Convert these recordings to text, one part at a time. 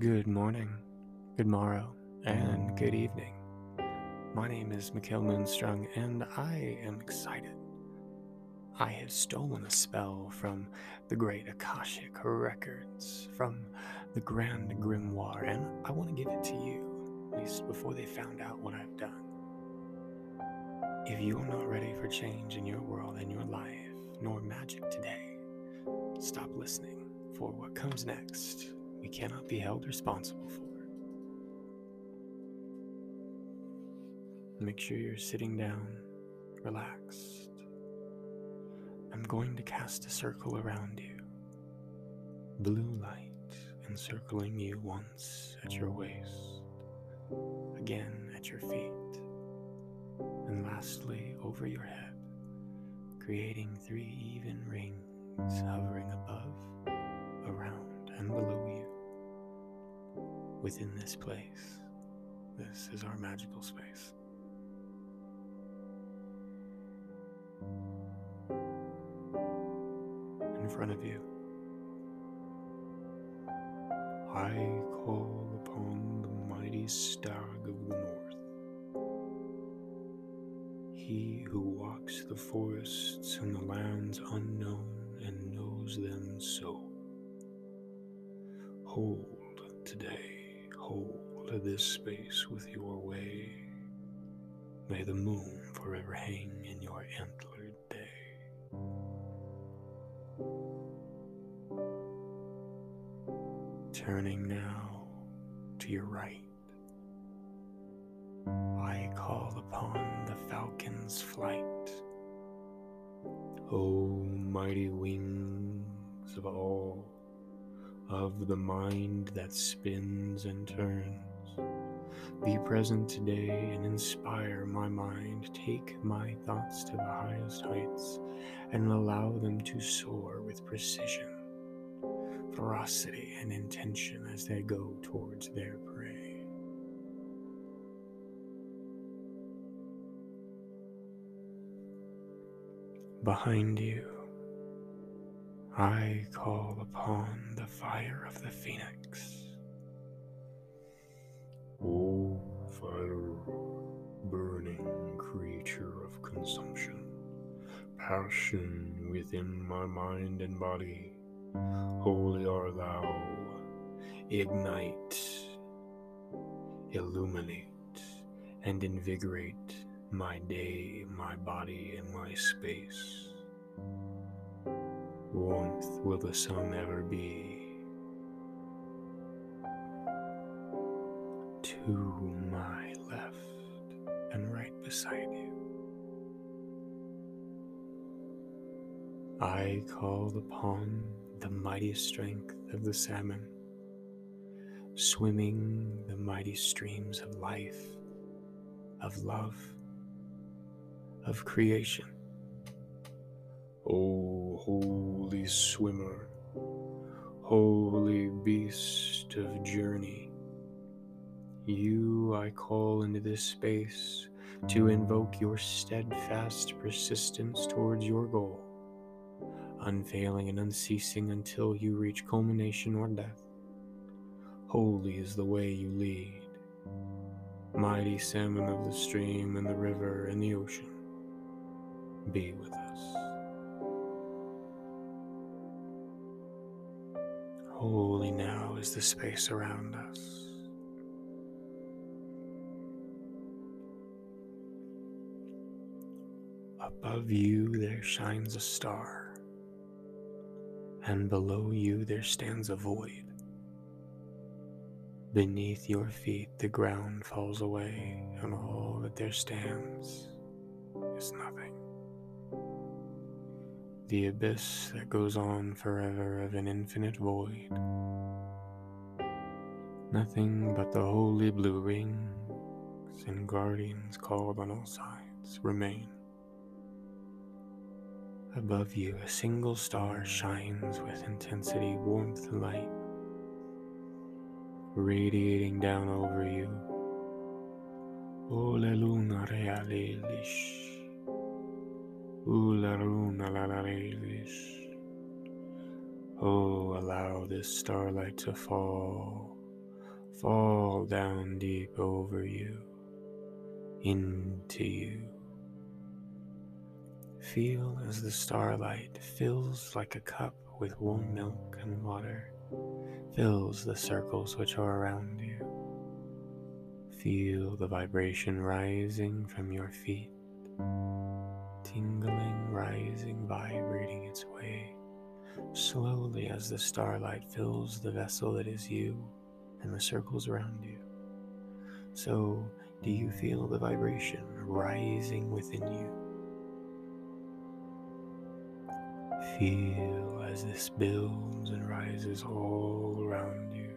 Good morning, good morrow, and good evening. My name is Mikhail Moonstrung, and I am excited. I have stolen a spell from the great Akashic Records, from the Grand Grimoire, and I want to give it to you, at least before they found out what I've done. If you are not ready for change in your world magic today, stop listening, for what comes next we cannot be held responsible for. Make sure you're sitting down, relaxed. I'm going to cast a circle around you. Blue light encircling you once at your waist, again at your feet, and lastly over your head, creating three even rings hovering above, around, and below you within this place. This is our magical space. In front of you, I call upon the mighty stag the forests and the lands unknown and knows them so. Hold today hold this space with your way. May the moon forever hang in your antlered day. Turning now to your right, I call upon the falcon's flight. O mighty wings of all of the mind that spins and turns. Be present today and inspire my mind. Take my thoughts to the highest heights and allow them to soar with precision, ferocity, and intention as they go towards their prey. Behind you, I call upon the fire of the phoenix. O fire, burning creature of consumption, passion within my mind and body, holy are thou. Ignite, illuminate, and invigorate my day, my body, and my space warmth will the sun ever be? To my left and right beside you. I call upon the mighty strength of the salmon, swimming the mighty streams of life, of love, of creation. O holy swimmer, holy beast of journey, you I call into this space to invoke your steadfast persistence towards your goal, unfailing and unceasing until you reach culmination or death. Holy is the way you lead, mighty salmon of the stream and the river and the ocean. Be with us. Holy now is the space around us. Above you there shines a star, and below you there stands a void. Beneath your feet the ground falls away, and all that there stands is nothing the abyss that goes on forever of an infinite void. Nothing but the holy blue rings and guardians called on all sides remain. Above you, a single star shines with intensity, warmth, and light, radiating down over you. Ole luna realish Oh, allow this starlight to fall, fall down deep over you, into you. Feel as the starlight fills like a cup with warm milk and water, fills the circles which are around you. Feel the vibration rising from your feet, tingling, rising, vibrating its way slowly as the starlight fills the vessel that is you and the circles around you. So, do you feel the vibration rising within you? Feel as this builds and rises all around you.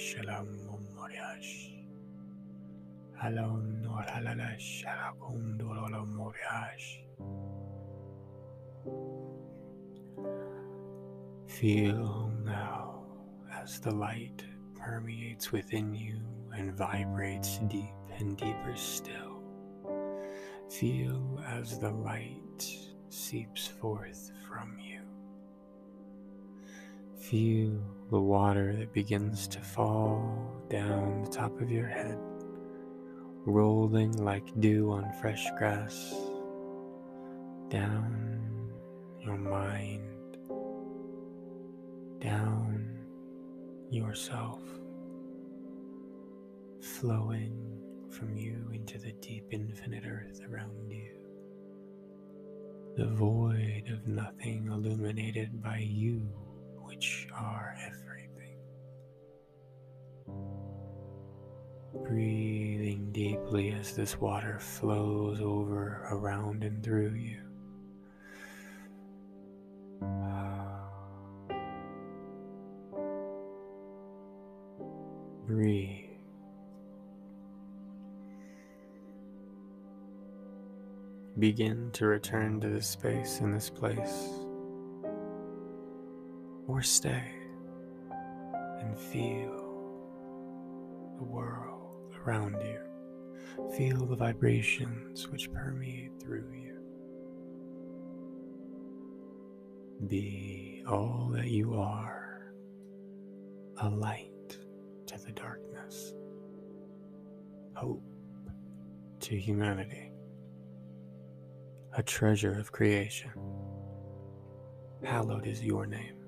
Shalam Shalakum Feel now as the light permeates within you and vibrates deep and deeper still. Feel as the light seeps forth from you. Feel the water that begins to fall down the top of your head, rolling like dew on fresh grass, down your mind, down yourself, flowing from you into the deep infinite earth around you. The void of nothing illuminated by you which are everything. Breathing deeply as this water flows over, around, and through you. Breathe. Begin to return to this space and this place or stay and feel the world around you. Feel the vibrations which permeate through you. Be all that you are, a light to the darkness, hope to humanity, a treasure of creation. Hallowed is your name.